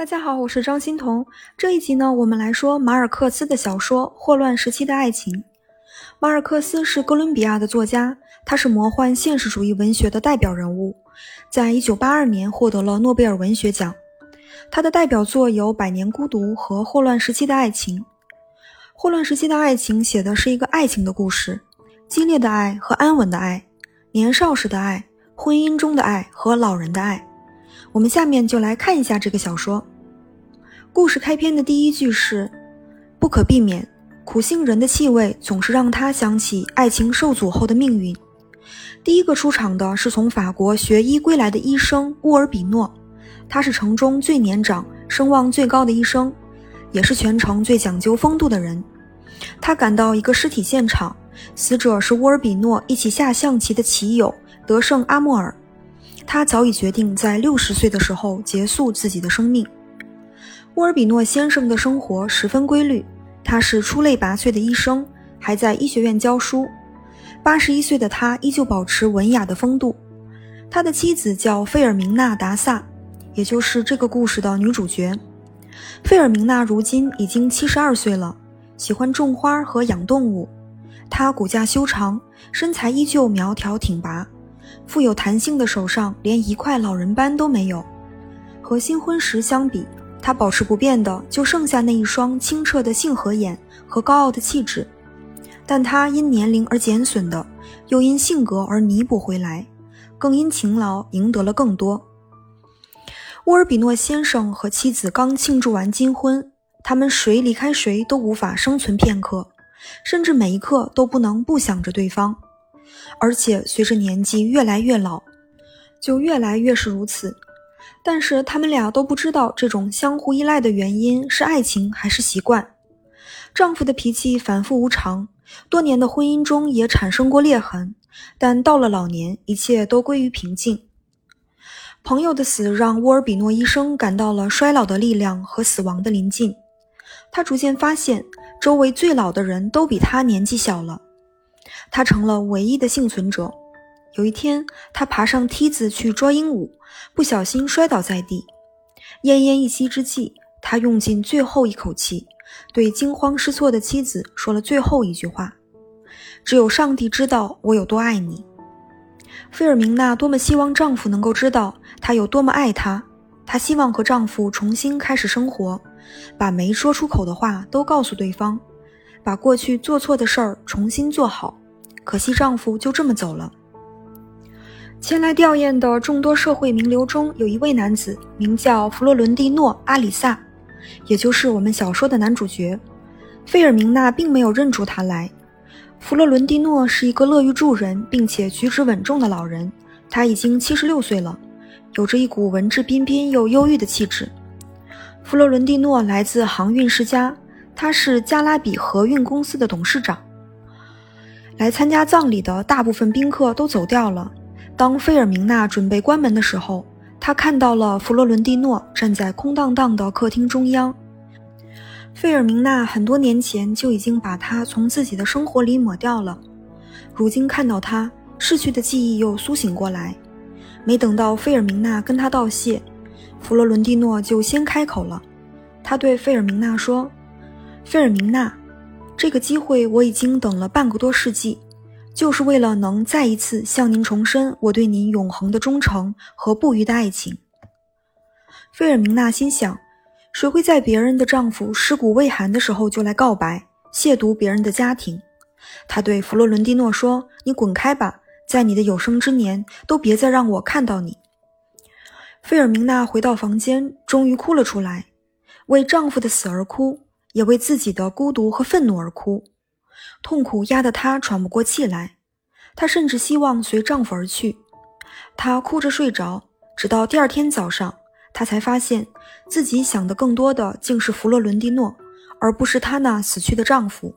大家好，我是张欣彤。这一集呢，我们来说马尔克斯的小说《霍乱时期的爱情》。马尔克斯是哥伦比亚的作家，他是魔幻现实主义文学的代表人物，在一九八二年获得了诺贝尔文学奖。他的代表作有《百年孤独》和《霍乱时期的爱情》。《霍乱时期的爱情》写的是一个爱情的故事，激烈的爱和安稳的爱，年少时的爱，婚姻中的爱和老人的爱。我们下面就来看一下这个小说。故事开篇的第一句是：“不可避免，苦杏仁的气味总是让他想起爱情受阻后的命运。”第一个出场的是从法国学医归来的医生乌尔比诺，他是城中最年长、声望最高的医生，也是全城最讲究风度的人。他赶到一个尸体现场，死者是乌尔比诺一起下象棋的棋友德胜阿莫尔。他早已决定在六十岁的时候结束自己的生命。沃尔比诺先生的生活十分规律，他是出类拔萃的医生，还在医学院教书。八十一岁的他依旧保持文雅的风度。他的妻子叫费尔明娜·达萨，也就是这个故事的女主角。费尔明娜如今已经七十二岁了，喜欢种花和养动物。她骨架修长，身材依旧苗条挺拔。富有弹性的手上连一块老人斑都没有，和新婚时相比，他保持不变的就剩下那一双清澈的杏核眼和高傲的气质。但他因年龄而减损的，又因性格而弥补回来，更因勤劳赢得了更多。沃尔比诺先生和妻子刚庆祝完金婚，他们谁离开谁都无法生存片刻，甚至每一刻都不能不想着对方。而且随着年纪越来越老，就越来越是如此。但是他们俩都不知道这种相互依赖的原因是爱情还是习惯。丈夫的脾气反复无常，多年的婚姻中也产生过裂痕，但到了老年，一切都归于平静。朋友的死让沃尔比诺医生感到了衰老的力量和死亡的临近。他逐渐发现，周围最老的人都比他年纪小了。他成了唯一的幸存者。有一天，他爬上梯子去捉鹦鹉，不小心摔倒在地。奄奄一息之际，他用尽最后一口气，对惊慌失措的妻子说了最后一句话：“只有上帝知道我有多爱你。”费尔明娜多么希望丈夫能够知道她有多么爱他。她希望和丈夫重新开始生活，把没说出口的话都告诉对方。把过去做错的事儿重新做好，可惜丈夫就这么走了。前来吊唁的众多社会名流中，有一位男子，名叫弗洛伦蒂诺·阿里萨，也就是我们小说的男主角。费尔明娜并没有认出他来。弗洛伦蒂诺是一个乐于助人并且举止稳重的老人，他已经七十六岁了，有着一股文质彬彬又忧郁的气质。弗洛伦蒂诺来自航运世家。他是加拉比河运公司的董事长。来参加葬礼的大部分宾客都走掉了。当费尔明娜准备关门的时候，他看到了弗洛伦蒂诺站在空荡荡的客厅中央。费尔明娜很多年前就已经把他从自己的生活里抹掉了，如今看到他，逝去的记忆又苏醒过来。没等到费尔明娜跟他道谢，弗洛伦蒂诺就先开口了。他对费尔明娜说。费尔明娜，这个机会我已经等了半个多世纪，就是为了能再一次向您重申我对您永恒的忠诚和不渝的爱情。费尔明娜心想，谁会在别人的丈夫尸骨未寒的时候就来告白，亵渎别人的家庭？她对弗洛伦蒂诺说：“你滚开吧，在你的有生之年都别再让我看到你。”费尔明娜回到房间，终于哭了出来，为丈夫的死而哭。也为自己的孤独和愤怒而哭，痛苦压得她喘不过气来。她甚至希望随丈夫而去。她哭着睡着，直到第二天早上，她才发现自己想的更多的竟是弗洛伦蒂诺，而不是她那死去的丈夫。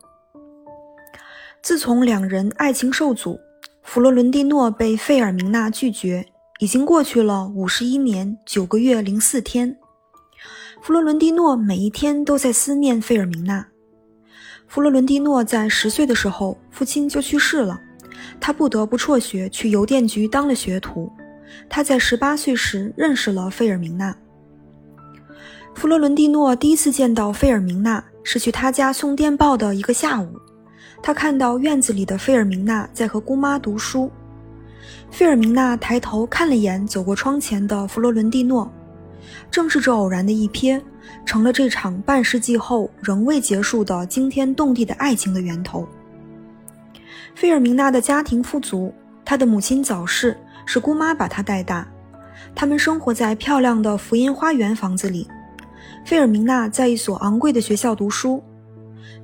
自从两人爱情受阻，弗洛伦蒂诺被费尔明娜拒绝，已经过去了五十一年九个月零四天。弗洛伦蒂诺每一天都在思念费尔明娜。弗洛伦蒂诺在十岁的时候，父亲就去世了，他不得不辍学去邮电局当了学徒。他在十八岁时认识了费尔明娜。弗罗伦蒂诺第一次见到费尔明娜是去他家送电报的一个下午，他看到院子里的费尔明娜在和姑妈读书。费尔明娜抬头看了眼走过窗前的弗罗伦蒂诺，正是这偶然的一瞥，成了这场半世纪后仍未结束的惊天动地的爱情的源头。费尔明娜的家庭富足，她的母亲早逝，是姑妈把她带大。他们生活在漂亮的福音花园房子里。费尔明娜在一所昂贵的学校读书。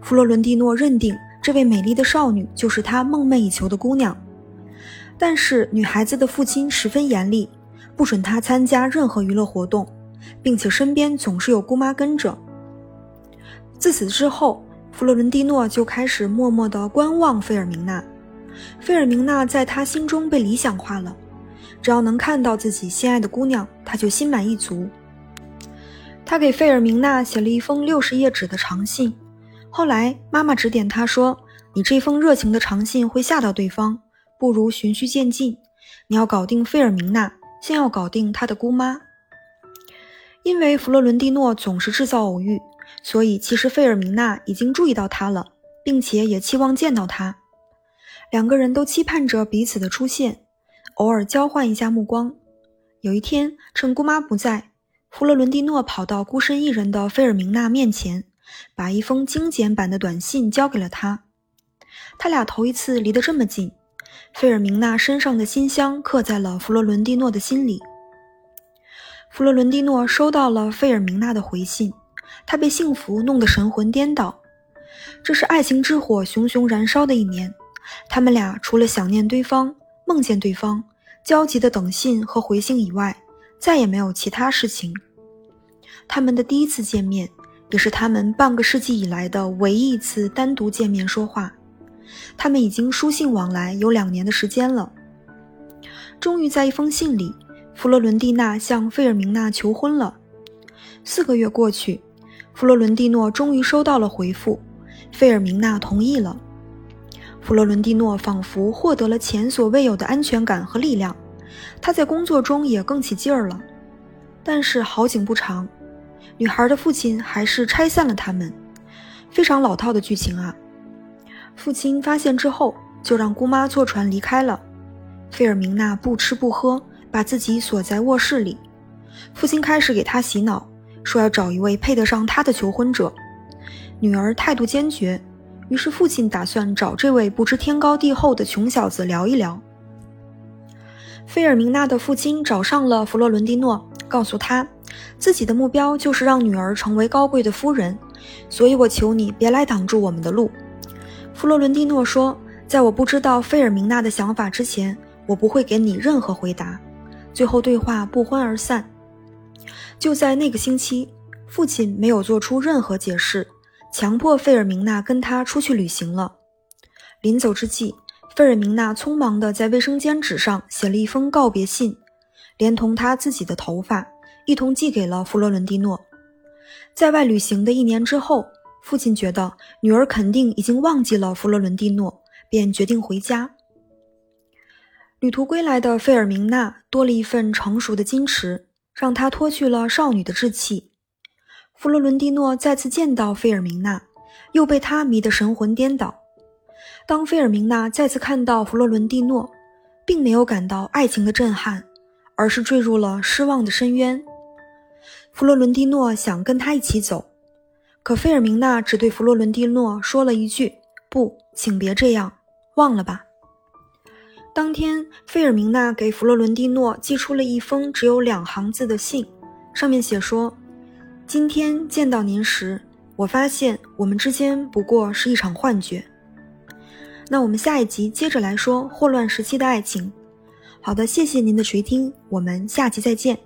弗洛伦蒂诺认定这位美丽的少女就是他梦寐以求的姑娘，但是女孩子的父亲十分严厉，不准他参加任何娱乐活动，并且身边总是有姑妈跟着。自此之后，弗洛伦蒂诺就开始默默地观望费尔明娜。费尔明娜在他心中被理想化了。只要能看到自己心爱的姑娘，他就心满意足。他给费尔明娜写了一封六十页纸的长信。后来妈妈指点他说：“你这封热情的长信会吓到对方，不如循序渐进。你要搞定费尔明娜，先要搞定他的姑妈。”因为弗洛伦蒂诺总是制造偶遇，所以其实费尔明娜已经注意到他了，并且也期望见到他。两个人都期盼着彼此的出现。偶尔交换一下目光。有一天，趁姑妈不在，弗洛伦蒂诺跑到孤身一人的费尔明娜面前，把一封精简版的短信交给了她。他俩头一次离得这么近，费尔明娜身上的馨香刻在了弗洛伦蒂诺的心里。弗洛伦蒂诺收到了费尔明娜的回信，他被幸福弄得神魂颠倒。这是爱情之火熊熊燃烧的一年，他们俩除了想念对方。梦见对方，焦急的等信和回信以外，再也没有其他事情。他们的第一次见面，也是他们半个世纪以来的唯一一次单独见面说话。他们已经书信往来有两年的时间了。终于在一封信里，弗洛伦蒂娜向费尔明娜求婚了。四个月过去，弗洛伦蒂诺终于收到了回复，费尔明娜同意了。弗洛伦蒂诺仿佛获得了前所未有的安全感和力量，他在工作中也更起劲儿了。但是好景不长，女孩的父亲还是拆散了他们。非常老套的剧情啊！父亲发现之后，就让姑妈坐船离开了。费尔明娜不吃不喝，把自己锁在卧室里。父亲开始给她洗脑，说要找一位配得上她的求婚者。女儿态度坚决。于是，父亲打算找这位不知天高地厚的穷小子聊一聊。费尔明娜的父亲找上了弗洛伦蒂诺，告诉他，自己的目标就是让女儿成为高贵的夫人，所以我求你别来挡住我们的路。弗洛伦蒂诺说：“在我不知道费尔明娜的想法之前，我不会给你任何回答。”最后，对话不欢而散。就在那个星期，父亲没有做出任何解释。强迫费尔明娜跟他出去旅行了。临走之际，费尔明娜匆忙地在卫生间纸上写了一封告别信，连同他自己的头发一同寄给了弗洛伦蒂诺。在外旅行的一年之后，父亲觉得女儿肯定已经忘记了弗洛伦蒂诺，便决定回家。旅途归来的费尔明娜多了一份成熟的矜持，让她脱去了少女的稚气。弗洛伦蒂诺再次见到费尔明娜，又被她迷得神魂颠倒。当费尔明娜再次看到弗洛伦蒂诺，并没有感到爱情的震撼，而是坠入了失望的深渊。弗洛伦蒂诺想跟他一起走，可费尔明娜只对弗洛伦蒂诺说了一句：“不，请别这样，忘了吧。”当天，费尔明娜给弗洛伦蒂诺寄出了一封只有两行字的信，上面写说。今天见到您时，我发现我们之间不过是一场幻觉。那我们下一集接着来说霍乱时期的爱情。好的，谢谢您的垂听，我们下集再见。